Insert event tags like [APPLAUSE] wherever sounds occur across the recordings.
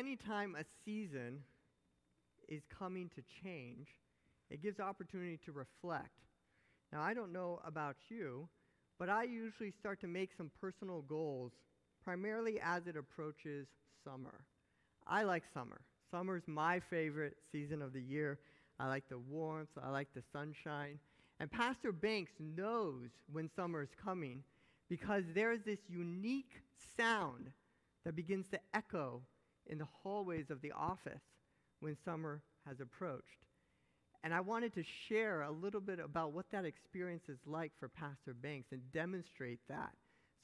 anytime a season is coming to change, it gives opportunity to reflect. Now, I don't know about you, but I usually start to make some personal goals, primarily as it approaches summer. I like summer. Summer is my favorite season of the year. I like the warmth, I like the sunshine. And Pastor Banks knows when summer is coming because there is this unique sound that begins to echo in the hallways of the office when summer has approached. And I wanted to share a little bit about what that experience is like for Pastor Banks and demonstrate that.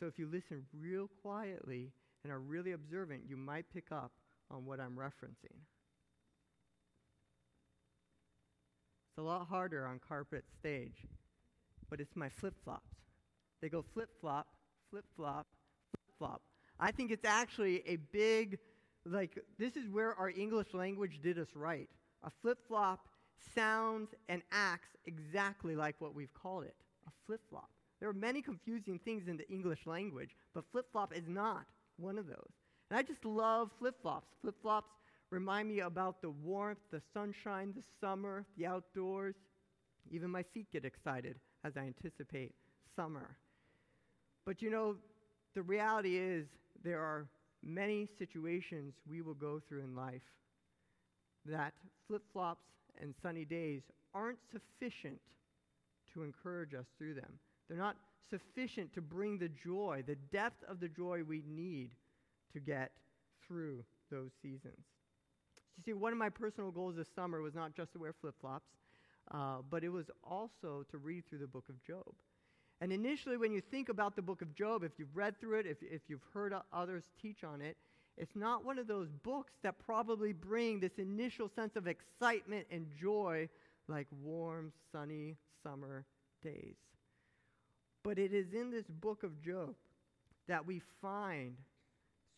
So if you listen real quietly and are really observant, you might pick up on what I'm referencing. It's a lot harder on carpet stage, but it's my flip flops. They go flip flop, flip flop, flip flop. I think it's actually a big, like, this is where our English language did us right. A flip flop sounds and acts exactly like what we've called it a flip flop. There are many confusing things in the English language, but flip flop is not one of those. And I just love flip flops. Flip flops remind me about the warmth, the sunshine, the summer, the outdoors. Even my feet get excited as I anticipate summer. But you know, the reality is there are many situations we will go through in life that flip flops and sunny days aren't sufficient to encourage us through them. They're not sufficient to bring the joy, the depth of the joy we need to get through those seasons. You see, one of my personal goals this summer was not just to wear flip flops, uh, but it was also to read through the book of Job. And initially, when you think about the book of Job, if you've read through it, if, if you've heard others teach on it, it's not one of those books that probably bring this initial sense of excitement and joy like warm, sunny summer days. But it is in this book of Job that we find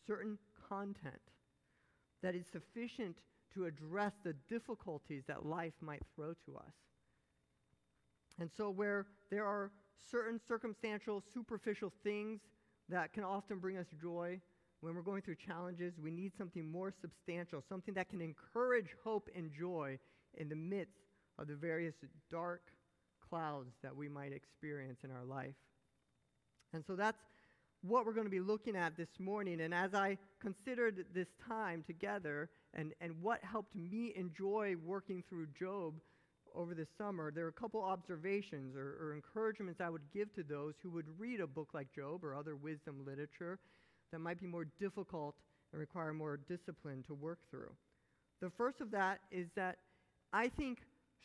certain content that is sufficient to address the difficulties that life might throw to us. And so, where there are certain circumstantial, superficial things that can often bring us joy, when we're going through challenges, we need something more substantial, something that can encourage hope and joy in the midst of the various dark clouds that we might experience in our life. And so that's what we're going to be looking at this morning. And as I considered this time together and, and what helped me enjoy working through Job over the summer, there are a couple observations or, or encouragements I would give to those who would read a book like Job or other wisdom literature that might be more difficult and require more discipline to work through. The first of that is that I think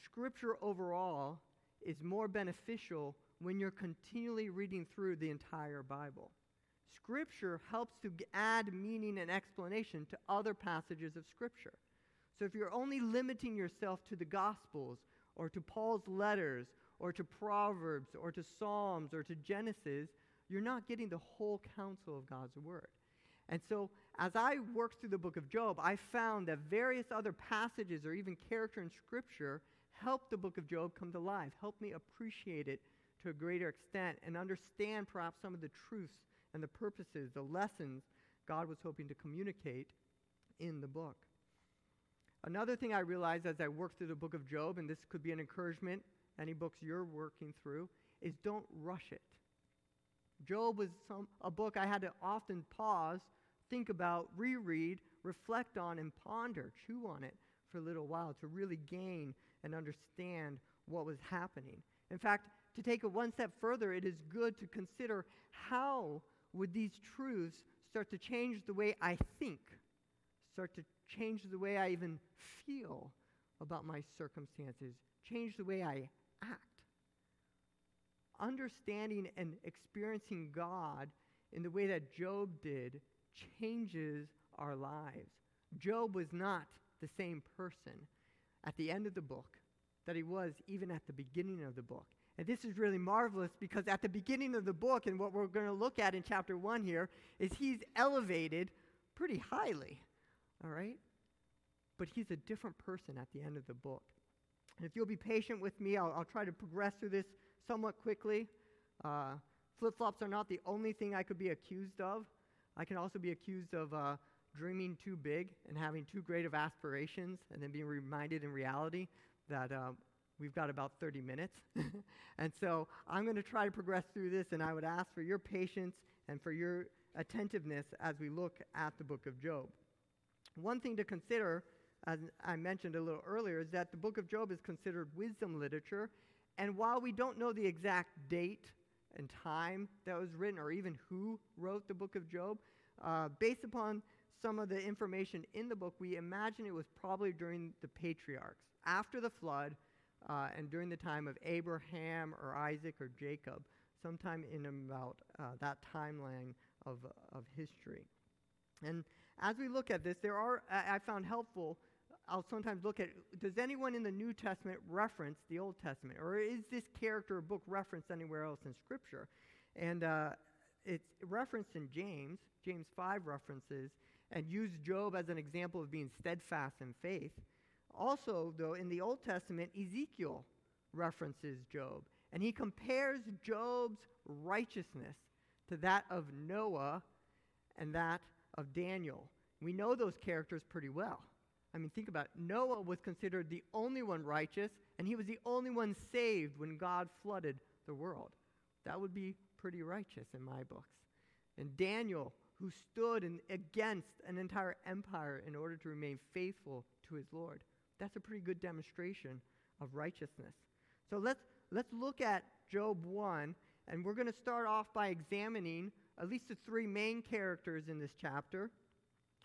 Scripture overall is more beneficial when you're continually reading through the entire Bible. Scripture helps to add meaning and explanation to other passages of Scripture. So if you're only limiting yourself to the Gospels or to Paul's letters or to Proverbs or to Psalms or to Genesis, you're not getting the whole counsel of God's Word. And so, as I worked through the book of Job, I found that various other passages or even character in Scripture helped the book of Job come to life, helped me appreciate it to a greater extent, and understand perhaps some of the truths and the purposes, the lessons God was hoping to communicate in the book. Another thing I realized as I worked through the book of Job, and this could be an encouragement, any books you're working through, is don't rush it. Job was some, a book I had to often pause, think about, reread, reflect on, and ponder, chew on it for a little while to really gain and understand what was happening. In fact, to take it one step further, it is good to consider how would these truths start to change the way I think, start to change the way I even feel about my circumstances, change the way I act understanding and experiencing God in the way that Job did changes our lives. Job was not the same person at the end of the book that he was even at the beginning of the book. And this is really marvelous because at the beginning of the book, and what we're going to look at in chapter 1 here, is he's elevated pretty highly. All right? But he's a different person at the end of the book. And if you'll be patient with me, I'll, I'll try to progress through this somewhat quickly. Uh, Flip flops are not the only thing I could be accused of. I can also be accused of uh, dreaming too big and having too great of aspirations and then being reminded in reality that uh, we've got about 30 minutes. [LAUGHS] and so I'm going to try to progress through this, and I would ask for your patience and for your attentiveness as we look at the book of Job. One thing to consider, as I mentioned a little earlier, is that the book of Job is considered wisdom literature. And while we don't know the exact date and time that was written, or even who wrote the book of Job, uh, based upon some of the information in the book, we imagine it was probably during the patriarchs, after the flood, uh, and during the time of Abraham or Isaac or Jacob, sometime in about uh, that timeline of, of history. And as we look at this, there are, I found helpful, I'll sometimes look at, does anyone in the New Testament reference the Old Testament? Or is this character or book referenced anywhere else in Scripture? And uh, it's referenced in James. James 5 references and used Job as an example of being steadfast in faith. Also, though, in the Old Testament, Ezekiel references Job. And he compares Job's righteousness to that of Noah and that of Daniel. We know those characters pretty well. I mean, think about it. Noah was considered the only one righteous, and he was the only one saved when God flooded the world. That would be pretty righteous in my books. And Daniel, who stood in, against an entire empire in order to remain faithful to his Lord. That's a pretty good demonstration of righteousness. So let's, let's look at Job 1, and we're going to start off by examining at least the three main characters in this chapter,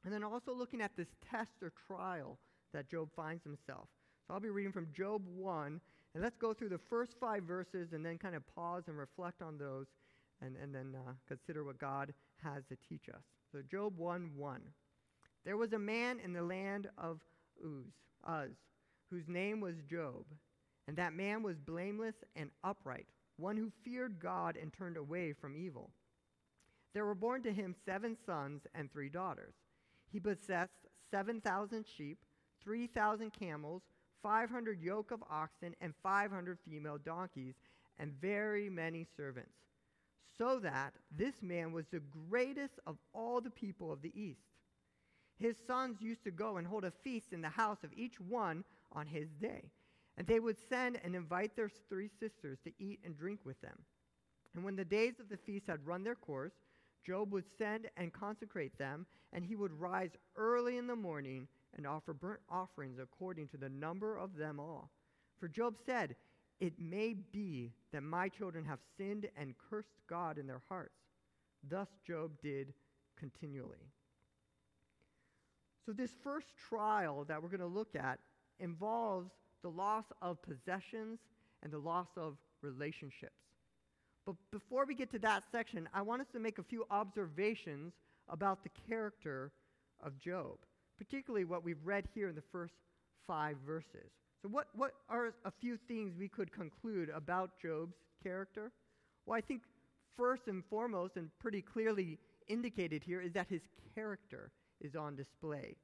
and then also looking at this test or trial that Job finds himself. So I'll be reading from Job 1, and let's go through the first five verses and then kind of pause and reflect on those and, and then uh, consider what God has to teach us. So, Job 1 1. There was a man in the land of Uz, Uz, whose name was Job, and that man was blameless and upright, one who feared God and turned away from evil. There were born to him seven sons and three daughters. He possessed 7,000 sheep, 3,000 camels, 500 yoke of oxen, and 500 female donkeys, and very many servants so that this man was the greatest of all the people of the East. His sons used to go and hold a feast in the house of each one on his day. And they would send and invite their three sisters to eat and drink with them. And when the days of the feast had run their course, Job would send and consecrate them, and he would rise early in the morning and offer burnt offerings according to the number of them all. For Job said, it may be that my children have sinned and cursed God in their hearts. Thus Job did continually. So, this first trial that we're going to look at involves the loss of possessions and the loss of relationships. But before we get to that section, I want us to make a few observations about the character of Job, particularly what we've read here in the first five verses. So, what, what are a few things we could conclude about Job's character? Well, I think first and foremost, and pretty clearly indicated here, is that his character is on display.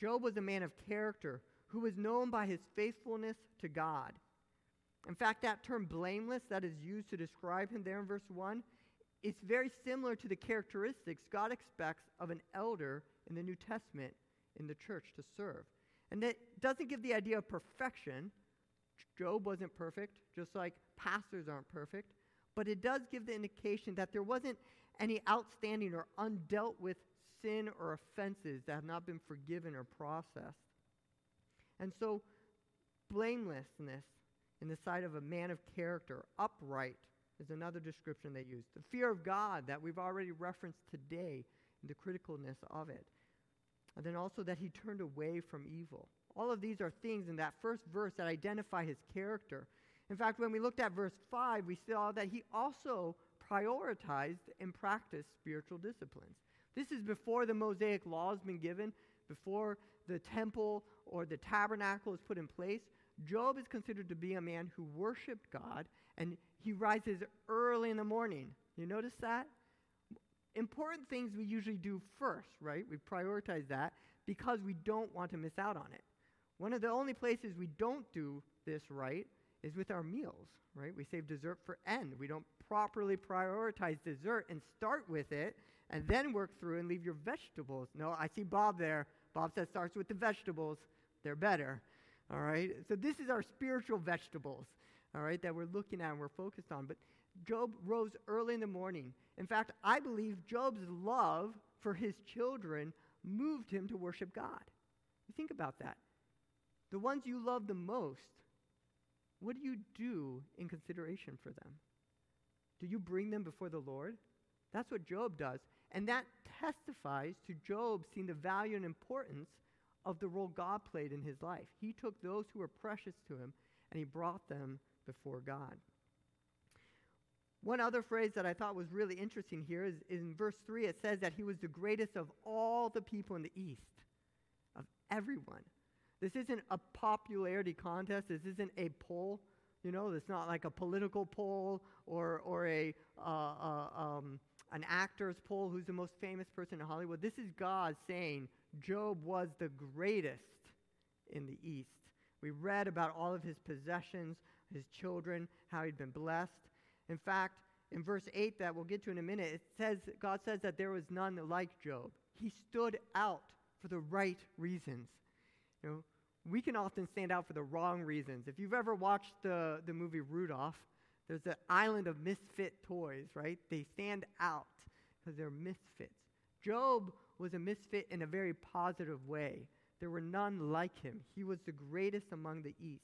Job was a man of character who was known by his faithfulness to God. In fact, that term blameless that is used to describe him there in verse 1 is very similar to the characteristics God expects of an elder in the New Testament in the church to serve. And that doesn't give the idea of perfection. Job wasn't perfect, just like pastors aren't perfect. But it does give the indication that there wasn't any outstanding or undealt with sin or offenses that have not been forgiven or processed. And so, blamelessness in the sight of a man of character, upright, is another description they use. The fear of God that we've already referenced today, and the criticalness of it. And then also that he turned away from evil. All of these are things in that first verse that identify his character. In fact, when we looked at verse 5, we saw that he also prioritized and practiced spiritual disciplines. This is before the Mosaic law has been given, before the temple or the tabernacle is put in place. Job is considered to be a man who worshiped God, and he rises early in the morning. You notice that? important things we usually do first, right? We prioritize that because we don't want to miss out on it. One of the only places we don't do this right is with our meals, right? We save dessert for end. We don't properly prioritize dessert and start with it and then work through and leave your vegetables. No, I see Bob there. Bob says starts with the vegetables. They're better. All right? So this is our spiritual vegetables, all right, that we're looking at and we're focused on. But Job rose early in the morning. In fact, I believe Job's love for his children moved him to worship God. You think about that. The ones you love the most, what do you do in consideration for them? Do you bring them before the Lord? That's what Job does. And that testifies to Job seeing the value and importance of the role God played in his life. He took those who were precious to him and he brought them before God. One other phrase that I thought was really interesting here is, in verse 3, it says that he was the greatest of all the people in the East, of everyone. This isn't a popularity contest. This isn't a poll. You know, it's not like a political poll or, or a, uh, uh, um, an actor's poll who's the most famous person in Hollywood. This is God saying Job was the greatest in the East. We read about all of his possessions, his children, how he'd been blessed. In fact, in verse 8 that we'll get to in a minute, it says God says that there was none like Job. He stood out for the right reasons. You know, we can often stand out for the wrong reasons. If you've ever watched the, the movie Rudolph, there's an island of misfit toys, right? They stand out because they're misfits. Job was a misfit in a very positive way. There were none like him. He was the greatest among the East.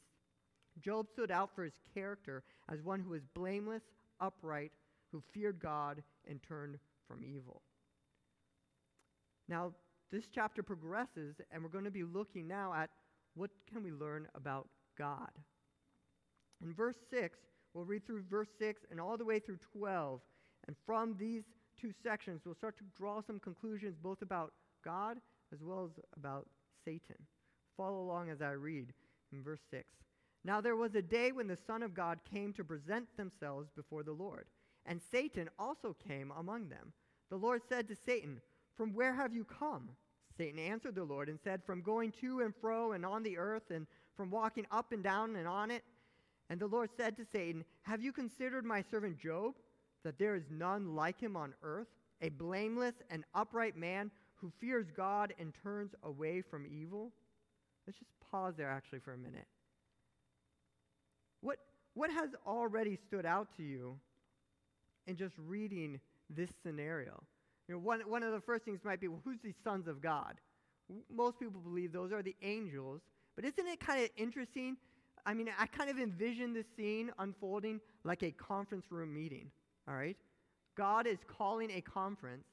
Job stood out for his character as one who was blameless, upright, who feared God and turned from evil. Now, this chapter progresses, and we're going to be looking now at what can we learn about God. In verse 6, we'll read through verse 6 and all the way through 12. And from these two sections, we'll start to draw some conclusions both about God as well as about Satan. Follow along as I read in verse 6. Now there was a day when the Son of God came to present themselves before the Lord, and Satan also came among them. The Lord said to Satan, From where have you come? Satan answered the Lord and said, From going to and fro and on the earth, and from walking up and down and on it. And the Lord said to Satan, Have you considered my servant Job, that there is none like him on earth, a blameless and upright man who fears God and turns away from evil? Let's just pause there actually for a minute. What, what has already stood out to you in just reading this scenario? You know, one, one of the first things might be, well, who's the sons of God? Most people believe those are the angels. But isn't it kind of interesting? I mean, I kind of envision this scene unfolding like a conference room meeting, all right? God is calling a conference,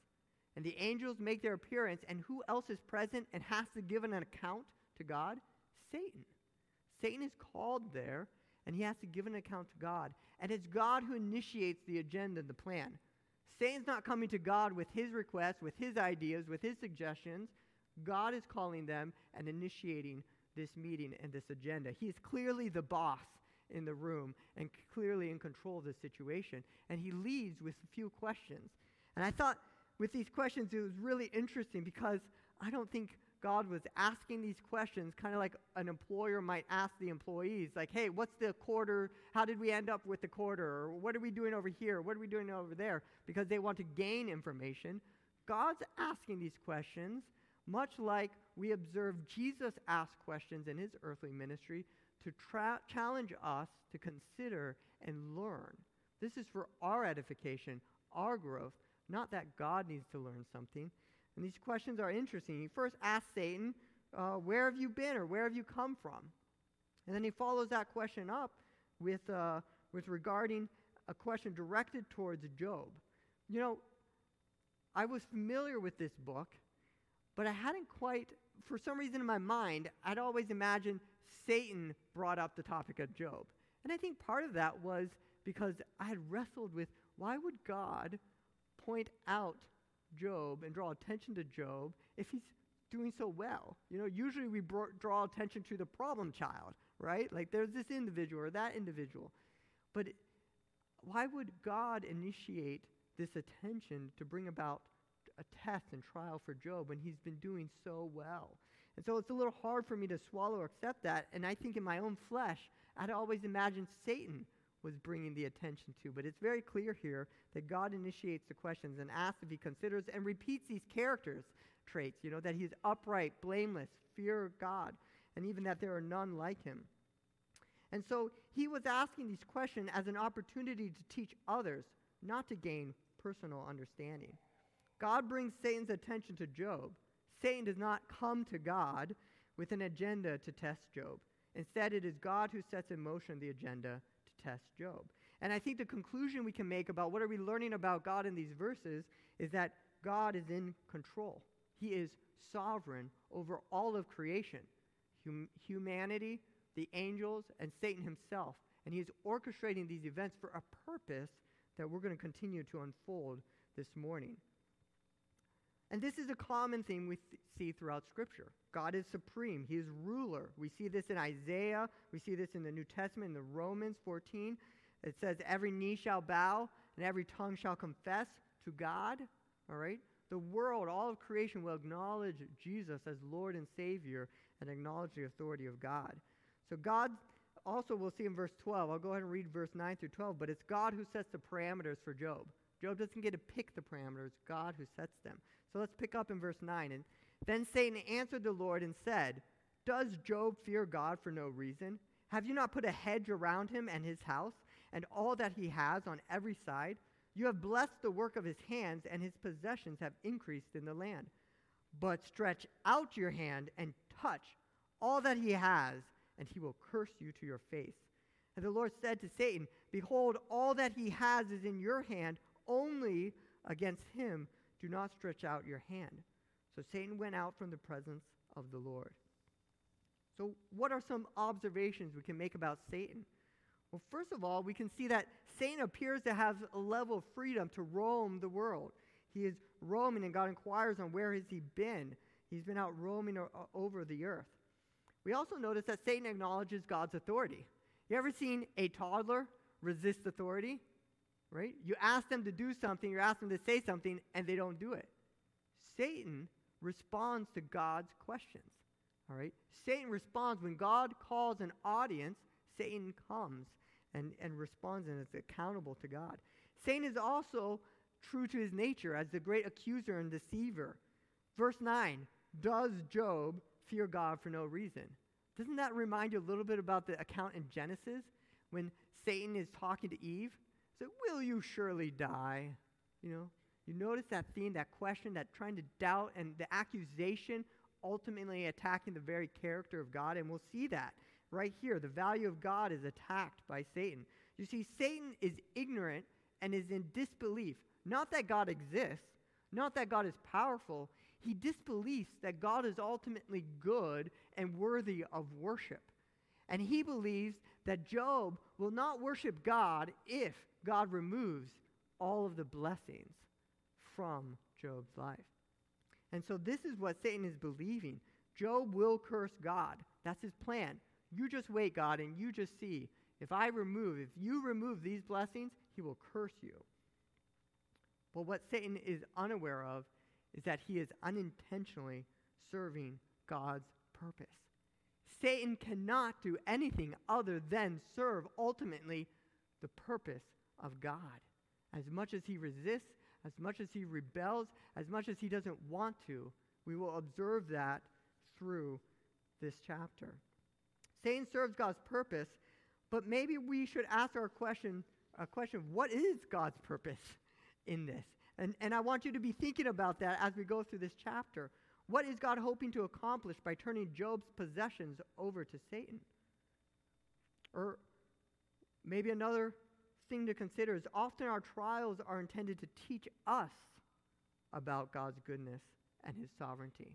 and the angels make their appearance, and who else is present and has to give an account to God? Satan. Satan is called there, and he has to give an account to God. And it's God who initiates the agenda and the plan. Satan's not coming to God with his requests, with his ideas, with his suggestions. God is calling them and initiating this meeting and this agenda. He is clearly the boss in the room and clearly in control of the situation. And he leads with a few questions. And I thought with these questions, it was really interesting because I don't think God was asking these questions, kind of like an employer might ask the employees, like, hey, what's the quarter? How did we end up with the quarter? Or what are we doing over here? What are we doing over there? Because they want to gain information. God's asking these questions, much like we observe Jesus ask questions in his earthly ministry to tra- challenge us to consider and learn. This is for our edification, our growth, not that God needs to learn something. And these questions are interesting. He first asks Satan, uh, Where have you been or where have you come from? And then he follows that question up with, uh, with regarding a question directed towards Job. You know, I was familiar with this book, but I hadn't quite, for some reason in my mind, I'd always imagined Satan brought up the topic of Job. And I think part of that was because I had wrestled with why would God point out Job and draw attention to Job if he's doing so well. You know, usually we bro- draw attention to the problem child, right? Like there's this individual or that individual. But why would God initiate this attention to bring about a test and trial for Job when he's been doing so well? And so it's a little hard for me to swallow or accept that. And I think in my own flesh, I'd always imagined Satan was bringing the attention to. But it's very clear here that God initiates the questions and asks if he considers and repeats these characters traits, you know, that he's upright, blameless, fear of God, and even that there are none like him. And so he was asking these questions as an opportunity to teach others, not to gain personal understanding. God brings Satan's attention to Job. Satan does not come to God with an agenda to test Job. Instead, it is God who sets in motion the agenda to test Job. And I think the conclusion we can make about what are we learning about God in these verses is that God is in control. He is sovereign over all of creation, hum- humanity, the angels, and Satan himself. And he is orchestrating these events for a purpose that we're going to continue to unfold this morning. And this is a common theme we th- see throughout Scripture. God is supreme, He is ruler. We see this in Isaiah, we see this in the New Testament, in the Romans 14. It says, Every knee shall bow and every tongue shall confess to God. All right? The world, all of creation will acknowledge Jesus as Lord and Savior and acknowledge the authority of God. So, God also, we'll see in verse 12, I'll go ahead and read verse 9 through 12, but it's God who sets the parameters for Job. Job doesn't get to pick the parameters, God who sets them. So let's pick up in verse 9. And then Satan answered the Lord and said, Does Job fear God for no reason? Have you not put a hedge around him and his house and all that he has on every side? You have blessed the work of his hands, and his possessions have increased in the land. But stretch out your hand and touch all that he has, and he will curse you to your face. And the Lord said to Satan, Behold, all that he has is in your hand, only against him do not stretch out your hand. So Satan went out from the presence of the Lord. So, what are some observations we can make about Satan? Well, first of all, we can see that Satan appears to have a level of freedom to roam the world. He is roaming, and God inquires on where has he been. He's been out roaming over the earth. We also notice that Satan acknowledges God's authority. You ever seen a toddler resist authority? Right? You ask them to do something, you ask them to say something, and they don't do it. Satan responds to God's questions, all right? Satan responds when God calls an audience, Satan comes and, and responds and is accountable to God. Satan is also true to his nature as the great accuser and deceiver. Verse 9 Does Job fear God for no reason? Doesn't that remind you a little bit about the account in Genesis when Satan is talking to Eve? So, will you surely die? You know, you notice that theme, that question, that trying to doubt and the accusation ultimately attacking the very character of God. And we'll see that right here. The value of God is attacked by Satan. You see, Satan is ignorant and is in disbelief. Not that God exists, not that God is powerful. He disbelieves that God is ultimately good and worthy of worship. And he believes that Job will not worship God if God removes all of the blessings from Job's life. And so this is what Satan is believing. Job will curse God. That's his plan. You just wait, God, and you just see. If I remove, if you remove these blessings, he will curse you. But what Satan is unaware of is that he is unintentionally serving God's purpose. Satan cannot do anything other than serve ultimately the purpose of God. As much as he resists, as much as he rebels, as much as he doesn't want to, we will observe that through this chapter. Satan serves God's purpose, but maybe we should ask our question, a question, what is God's purpose in this? And, and I want you to be thinking about that as we go through this chapter. What is God hoping to accomplish by turning Job's possessions over to Satan? Or maybe another thing to consider is often our trials are intended to teach us about God's goodness and his sovereignty.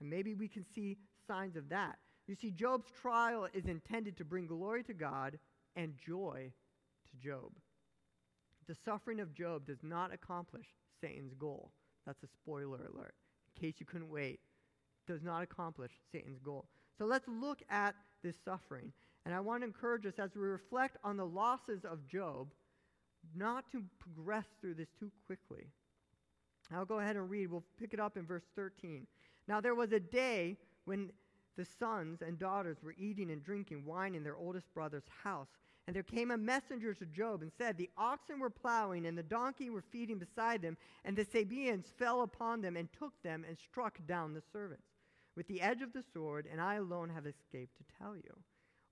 And maybe we can see signs of that. You see, Job's trial is intended to bring glory to God and joy to Job. The suffering of Job does not accomplish Satan's goal. That's a spoiler alert. In case you couldn't wait, does not accomplish Satan's goal. So let's look at this suffering. And I want to encourage us as we reflect on the losses of Job, not to progress through this too quickly. I'll go ahead and read. We'll pick it up in verse 13. Now there was a day when the sons and daughters were eating and drinking wine in their oldest brother's house. And there came a messenger to Job and said, The oxen were plowing, and the donkey were feeding beside them, and the Sabaeans fell upon them and took them and struck down the servants with the edge of the sword, and I alone have escaped to tell you.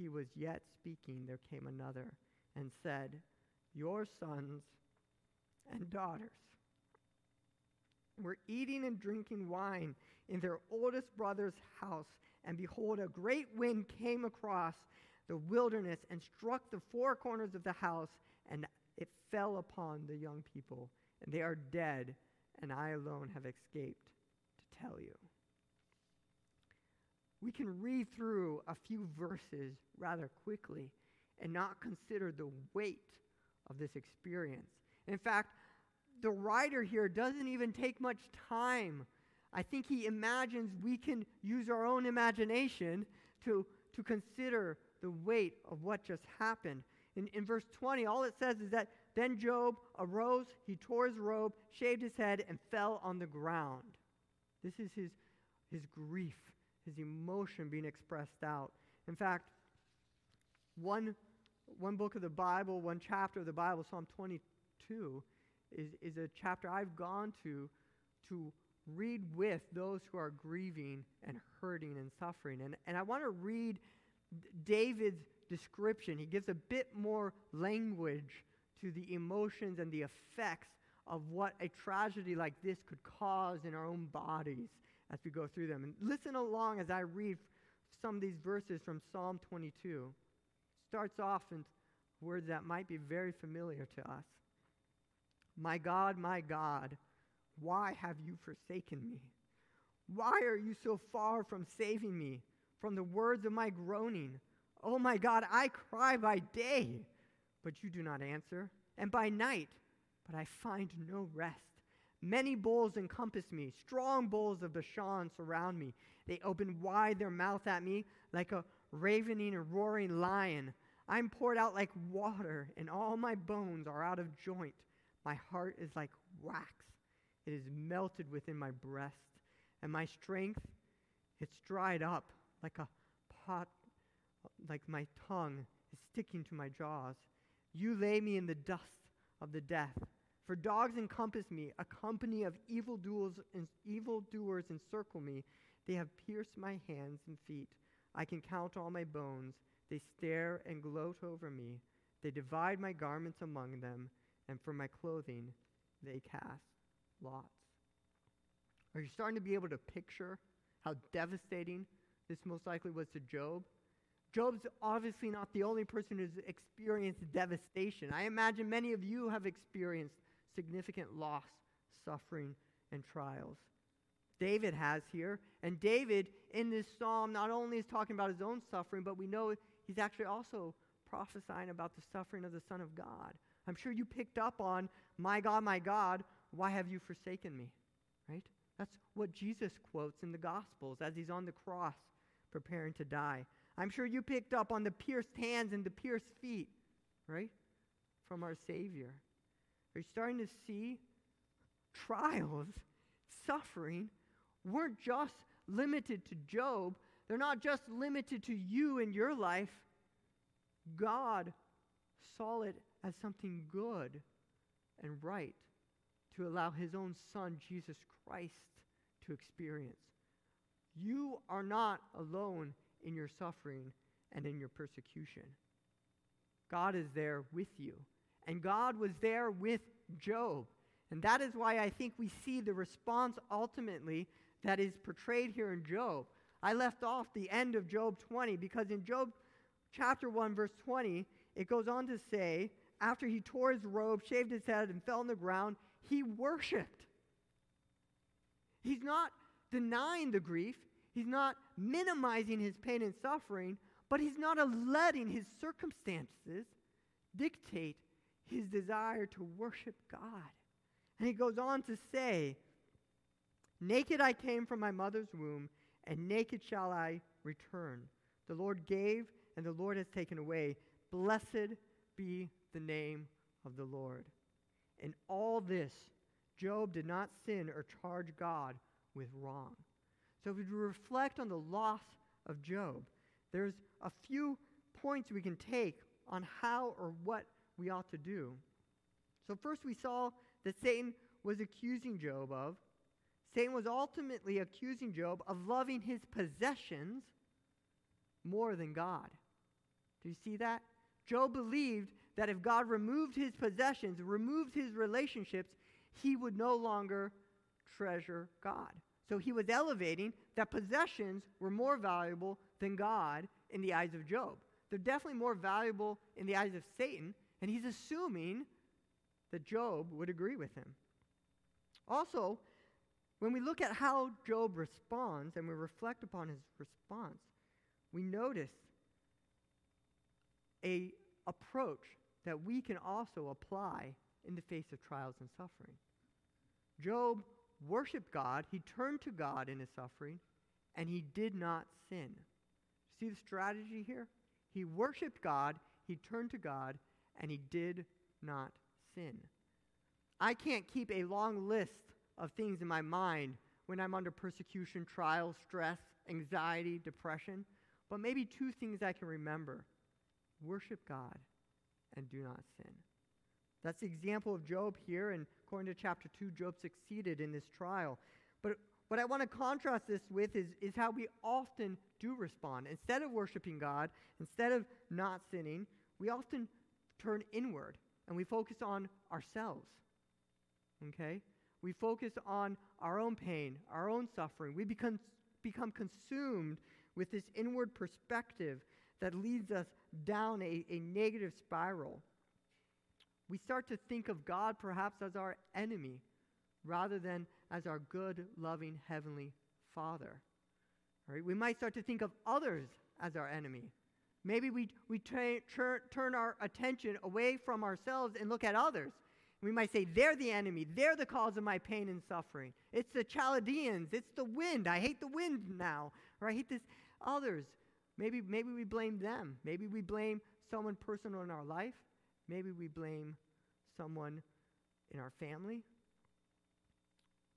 he was yet speaking, there came another and said, Your sons and daughters were eating and drinking wine in their oldest brother's house and behold, a great wind came across the wilderness and struck the four corners of the house, and it fell upon the young people. And they are dead, and I alone have escaped to tell you. We can read through a few verses rather quickly and not consider the weight of this experience. In fact, the writer here doesn't even take much time I think he imagines we can use our own imagination to, to consider the weight of what just happened. In, in verse 20, all it says is that then Job arose, he tore his robe, shaved his head, and fell on the ground. This is his, his grief, his emotion being expressed out. In fact, one, one book of the Bible, one chapter of the Bible, Psalm 22, is, is a chapter I've gone to to read with those who are grieving and hurting and suffering. And, and I want to read David's description. He gives a bit more language to the emotions and the effects of what a tragedy like this could cause in our own bodies as we go through them. And listen along as I read some of these verses from Psalm 22. It starts off in words that might be very familiar to us. My God, my God, why have you forsaken me? Why are you so far from saving me from the words of my groaning? Oh my God, I cry by day, but you do not answer, and by night, but I find no rest. Many bulls encompass me, strong bulls of Bashan surround me. They open wide their mouth at me like a ravening and roaring lion. I'm poured out like water, and all my bones are out of joint. My heart is like wax it is melted within my breast, and my strength, it's dried up like a pot, like my tongue is sticking to my jaws. You lay me in the dust of the death. For dogs encompass me, a company of evildoers, evildoers encircle me. They have pierced my hands and feet. I can count all my bones. They stare and gloat over me. They divide my garments among them, and for my clothing they cast lots. Are you starting to be able to picture how devastating this most likely was to Job? Job's obviously not the only person who's experienced devastation. I imagine many of you have experienced significant loss, suffering, and trials. David has here. And David, in this psalm, not only is talking about his own suffering, but we know he's actually also prophesying about the suffering of the Son of God. I'm sure you picked up on, My God, my God, why have you forsaken me? Right? That's what Jesus quotes in the Gospels as he's on the cross preparing to die. I'm sure you picked up on the pierced hands and the pierced feet, right? From our Savior. Are you starting to see trials, suffering, weren't just limited to Job, they're not just limited to you in your life. God saw it as something good and right to allow his own son, Jesus Christ, to experience. You are not alone in your suffering and in your persecution. God is there with you. And God was there with Job. And that is why I think we see the response ultimately that is portrayed here in Job. I left off the end of Job 20 because in Job chapter 1, verse 20, it goes on to say, after he tore his robe, shaved his head, and fell on the ground, he worshiped. He's not denying the grief, he's not minimizing his pain and suffering, But he's not letting his circumstances dictate his desire to worship God. And he goes on to say, Naked I came from my mother's womb, and naked shall I return. The Lord gave, and the Lord has taken away. Blessed be the name of the Lord. In all this, Job did not sin or charge God with wrong. So if we reflect on the loss of Job, there's a few points we can take on how or what we ought to do. So first we saw that Satan was accusing Job of. Satan was ultimately accusing Job of loving his possessions more than God. Do you see that? Job believed that if God removed his possessions, removed his relationships, he would no longer treasure God. So he was elevating that possessions were more valuable than God in the eyes of Job. They're definitely more valuable in the eyes of Satan, and he's assuming that Job would agree with him. Also, when we look at how Job responds and we reflect upon his response, we notice a approach that we can also apply in the face of trials and suffering. Job worshiped God, he turned to God in his suffering, and he did not sin. See the strategy here? He worshiped God, he turned to God, and he did not sin. I can't keep a long list of things in my mind when I'm under persecution, trial, stress, anxiety, depression, but maybe two things I can remember worship God and do not sin. That's the example of Job here, and according to chapter 2, Job succeeded in this trial. But what I want to contrast this with is, is how we often do respond. Instead of worshiping God, instead of not sinning, we often turn inward and we focus on ourselves. Okay? We focus on our own pain, our own suffering. We become, become consumed with this inward perspective that leads us down a, a negative spiral. We start to think of God perhaps as our enemy rather than as our good, loving Heavenly Father. Right? We might start to think of others as our enemy. Maybe we, we tra- tur- turn our attention away from ourselves and look at others. We might say, they're the enemy. They're the cause of my pain and suffering. It's the Chaldeans. It's the wind. I hate the wind now. Or I hate this. Others. Maybe, maybe we blame them. Maybe we blame someone personal in our life. Maybe we blame someone in our family.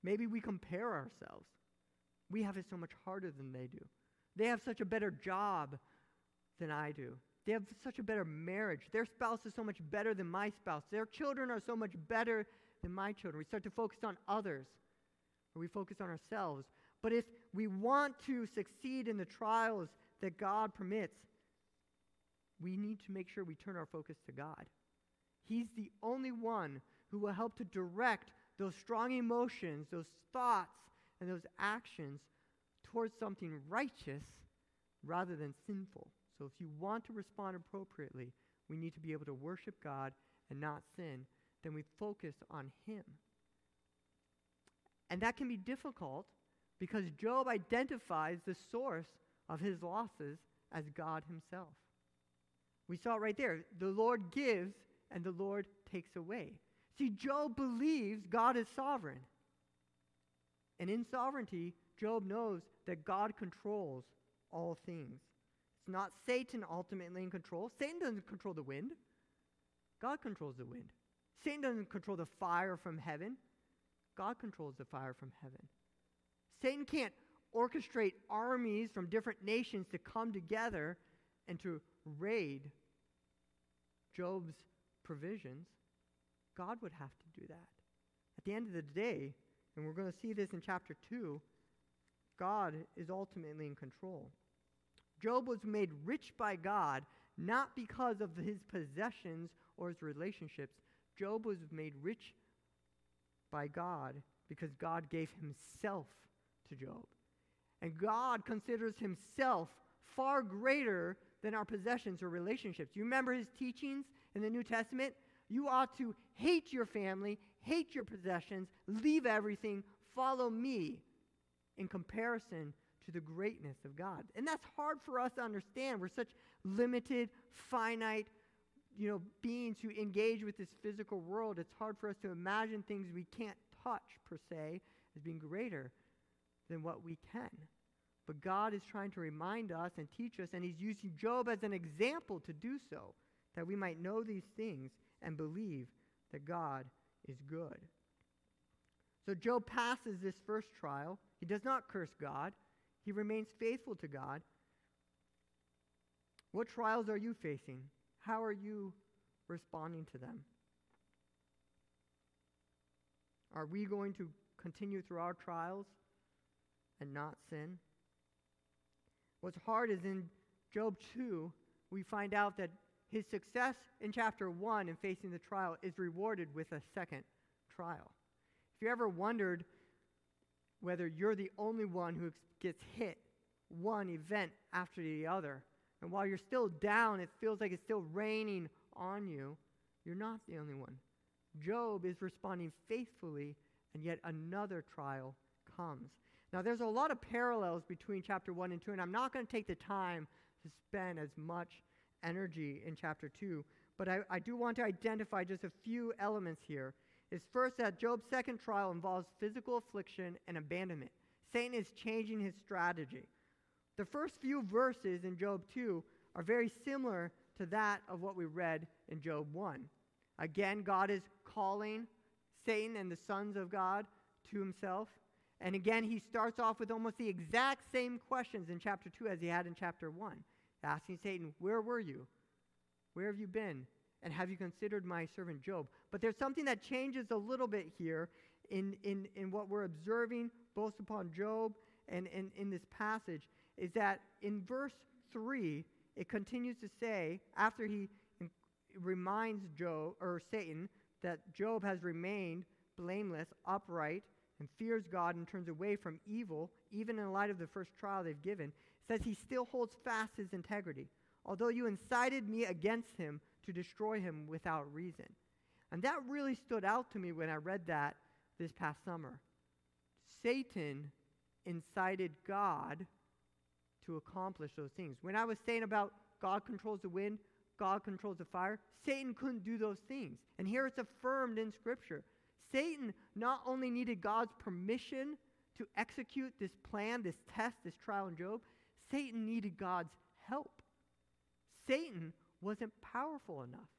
Maybe we compare ourselves. We have it so much harder than they do. They have such a better job than I do. They have such a better marriage. Their spouse is so much better than my spouse. Their children are so much better than my children. We start to focus on others, or we focus on ourselves. But if we want to succeed in the trials that God permits, we need to make sure we turn our focus to God. He's the only one who will help to direct those strong emotions, those thoughts, and those actions towards something righteous rather than sinful. So if you want to respond appropriately, we need to be able to worship God and not sin. Then we focus on Him. And that can be difficult because Job identifies the source of his losses as God himself. We saw it right there. The Lord gives and the Lord takes away. See, Job believes God is sovereign. And in sovereignty, Job knows that God controls all things. It's not Satan ultimately in control. Satan doesn't control the wind, God controls the wind. Satan doesn't control the fire from heaven, God controls the fire from heaven. Satan can't orchestrate armies from different nations to come together and to raid Job's provisions. God would have to do that. At the end of the day, and we're going to see this in chapter 2, God is ultimately in control. Job was made rich by God not because of his possessions or his relationships. Job was made rich by God because God gave himself to Job. And God considers himself far greater than our possessions or relationships. You remember his teachings in the New Testament? You ought to hate your family, hate your possessions, leave everything, follow me in comparison to the greatness of God. And that's hard for us to understand. We're such limited, finite, you know, beings who engage with this physical world. It's hard for us to imagine things we can't touch per se as being greater than what we can. But God is trying to remind us and teach us, and He's using Job as an example to do so, that we might know these things and believe that God is good. So Job passes this first trial. He does not curse God, he remains faithful to God. What trials are you facing? How are you responding to them? Are we going to continue through our trials and not sin? What's hard is in Job 2, we find out that his success in chapter 1 in facing the trial is rewarded with a second trial. If you ever wondered whether you're the only one who gets hit one event after the other, and while you're still down, it feels like it's still raining on you, you're not the only one. Job is responding faithfully, and yet another trial comes. Now, there's a lot of parallels between chapter 1 and 2, and I'm not going to take the time to spend as much energy in chapter 2, but I, I do want to identify just a few elements here. Is first that Job's second trial involves physical affliction and abandonment. Satan is changing his strategy. The first few verses in Job 2 are very similar to that of what we read in Job 1. Again, God is calling Satan and the sons of God to himself. And again, he starts off with almost the exact same questions in chapter 2 as he had in chapter 1, asking Satan, Where were you? Where have you been? And have you considered my servant Job? But there's something that changes a little bit here in, in, in what we're observing, both upon Job and in, in this passage, is that in verse 3, it continues to say, after he reminds Job or Satan that Job has remained blameless, upright, and fears God and turns away from evil, even in light of the first trial they've given, says he still holds fast his integrity, although you incited me against him to destroy him without reason. And that really stood out to me when I read that this past summer. Satan incited God to accomplish those things. When I was saying about God controls the wind, God controls the fire, Satan couldn't do those things. And here it's affirmed in Scripture. Satan not only needed God's permission to execute this plan, this test, this trial in Job, Satan needed God's help. Satan wasn't powerful enough.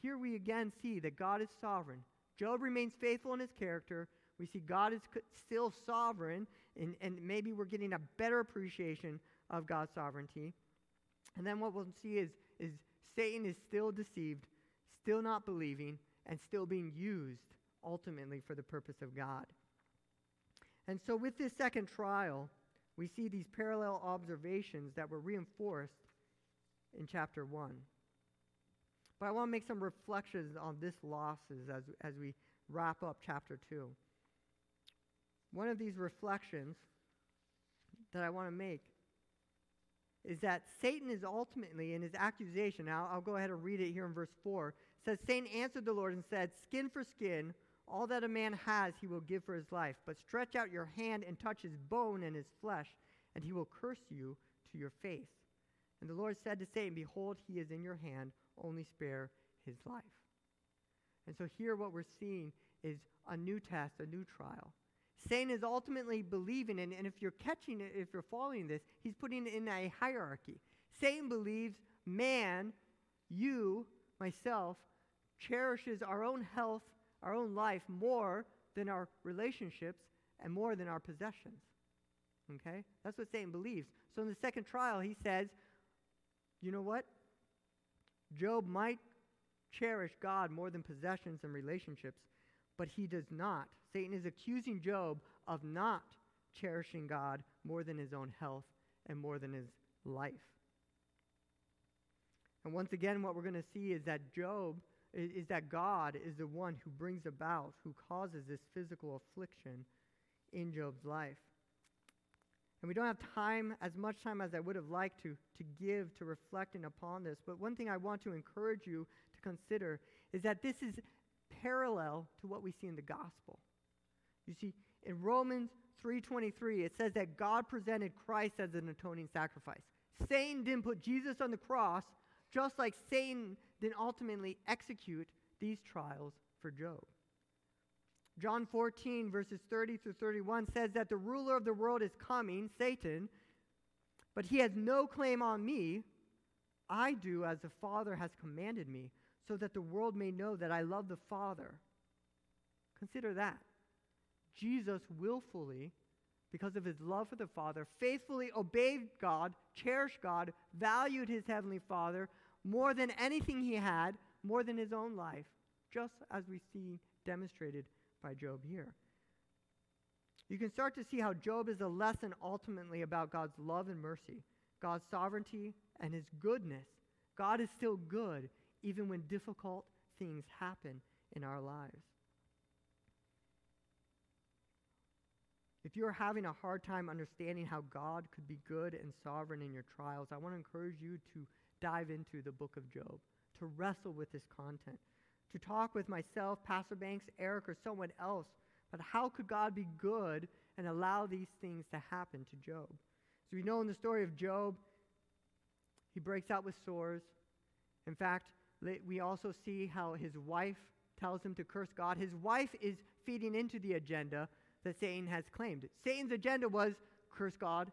Here we again see that God is sovereign. Job remains faithful in his character. We see God is still sovereign, and, and maybe we're getting a better appreciation of God's sovereignty. And then what we'll see is, is Satan is still deceived, still not believing, and still being used ultimately for the purpose of God. And so, with this second trial, we see these parallel observations that were reinforced in chapter 1. But I want to make some reflections on this losses as, as we wrap up chapter 2. One of these reflections that I want to make is that Satan is ultimately in his accusation. Now, I'll go ahead and read it here in verse 4. It says, Satan answered the Lord and said, Skin for skin, all that a man has he will give for his life. But stretch out your hand and touch his bone and his flesh, and he will curse you to your face. And the Lord said to Satan, Behold, he is in your hand, only spare his life. And so here what we're seeing is a new test, a new trial. Satan is ultimately believing, and, and if you're catching it, if you're following this, he's putting it in a hierarchy. Satan believes man, you, myself, cherishes our own health, our own life more than our relationships and more than our possessions. Okay? That's what Satan believes. So in the second trial, he says, you know what? Job might cherish God more than possessions and relationships, but he does not. Satan is accusing Job of not cherishing God more than his own health and more than his life. And once again, what we're going to see is that Job, is, is, that God is the one who brings about, who causes this physical affliction in Job's life. And we don't have time, as much time as I would have liked to, to give to reflecting upon this. But one thing I want to encourage you to consider is that this is parallel to what we see in the gospel. You see, in Romans 3:23, it says that God presented Christ as an atoning sacrifice. Satan didn't put Jesus on the cross, just like Satan didn't ultimately execute these trials for Job. John 14, verses 30 through 31 says that the ruler of the world is coming, Satan, but he has no claim on me. I do as the Father has commanded me, so that the world may know that I love the Father. Consider that. Jesus willfully, because of his love for the Father, faithfully obeyed God, cherished God, valued his heavenly Father more than anything he had, more than his own life, just as we see demonstrated by Job here. You can start to see how Job is a lesson ultimately about God's love and mercy, God's sovereignty and his goodness. God is still good even when difficult things happen in our lives. If you're having a hard time understanding how God could be good and sovereign in your trials, I want to encourage you to dive into the book of Job, to wrestle with this content, to talk with myself, Pastor Banks, Eric, or someone else but how could God be good and allow these things to happen to Job? So we know in the story of Job, he breaks out with sores. In fact, we also see how his wife tells him to curse God. His wife is feeding into the agenda that Satan has claimed. Satan's agenda was curse God,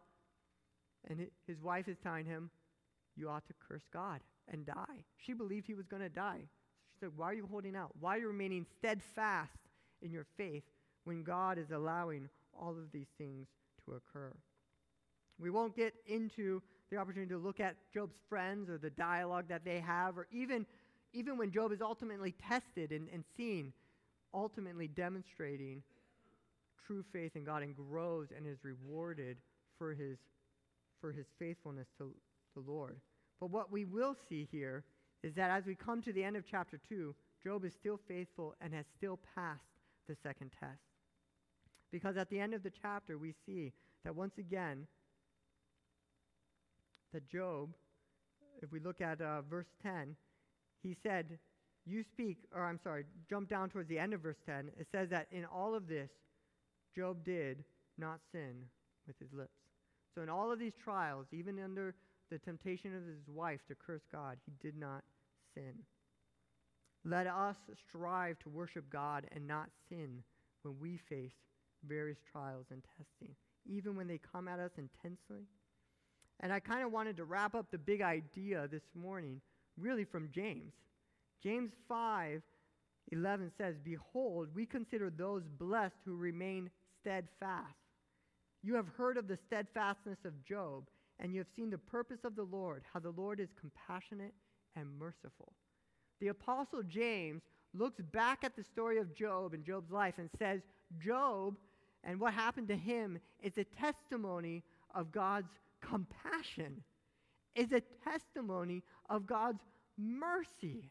and his wife is telling him, You ought to curse God and die. She believed he was going to die. She said, Why are you holding out? Why are you remaining steadfast in your faith when God is allowing all of these things to occur? We won't get into the opportunity to look at Job's friends or the dialogue that they have, or even, even when Job is ultimately tested and, and seen, ultimately demonstrating true faith in God and grows and is rewarded for his, for his faithfulness to the Lord. But what we will see here is that as we come to the end of chapter 2, Job is still faithful and has still passed the second test. Because at the end of the chapter, we see that once again, that Job, if we look at uh, verse 10, he said, You speak, or I'm sorry, jump down towards the end of verse 10. It says that in all of this, Job did not sin with his lips. So, in all of these trials, even under the temptation of his wife to curse God, he did not sin. Let us strive to worship God and not sin when we face various trials and testing, even when they come at us intensely. And I kind of wanted to wrap up the big idea this morning, really from James. James 5 11 says, Behold, we consider those blessed who remain steadfast. You have heard of the steadfastness of Job, and you have seen the purpose of the Lord, how the Lord is compassionate and merciful. The Apostle James looks back at the story of Job and Job's life and says, Job and what happened to him is a testimony of God's compassion, is a testimony of God's mercy,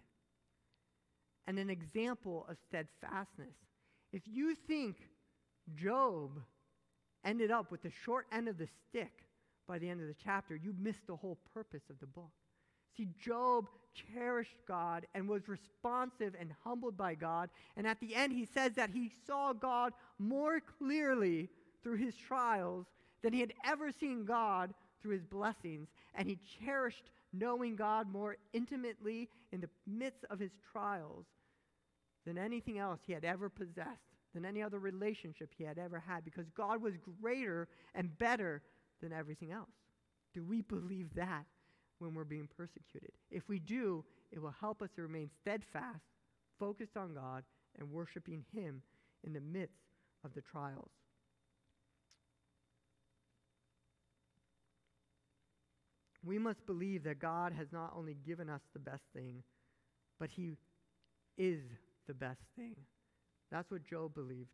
and an example of steadfastness. If you think Job ended up with the short end of the stick by the end of the chapter, you missed the whole purpose of the book. See, Job cherished God and was responsive and humbled by God. And at the end, he says that he saw God more clearly through his trials than he had ever seen God through his blessings. And he cherished knowing God more intimately in the midst of his trials than anything else he had ever possessed, than any other relationship he had ever had, because God was greater and better than everything else. Do we believe that? When we're being persecuted. If we do, it will help us to remain steadfast, focused on God, and worshiping Him in the midst of the trials. We must believe that God has not only given us the best thing, but He is the best thing. That's what Job believed.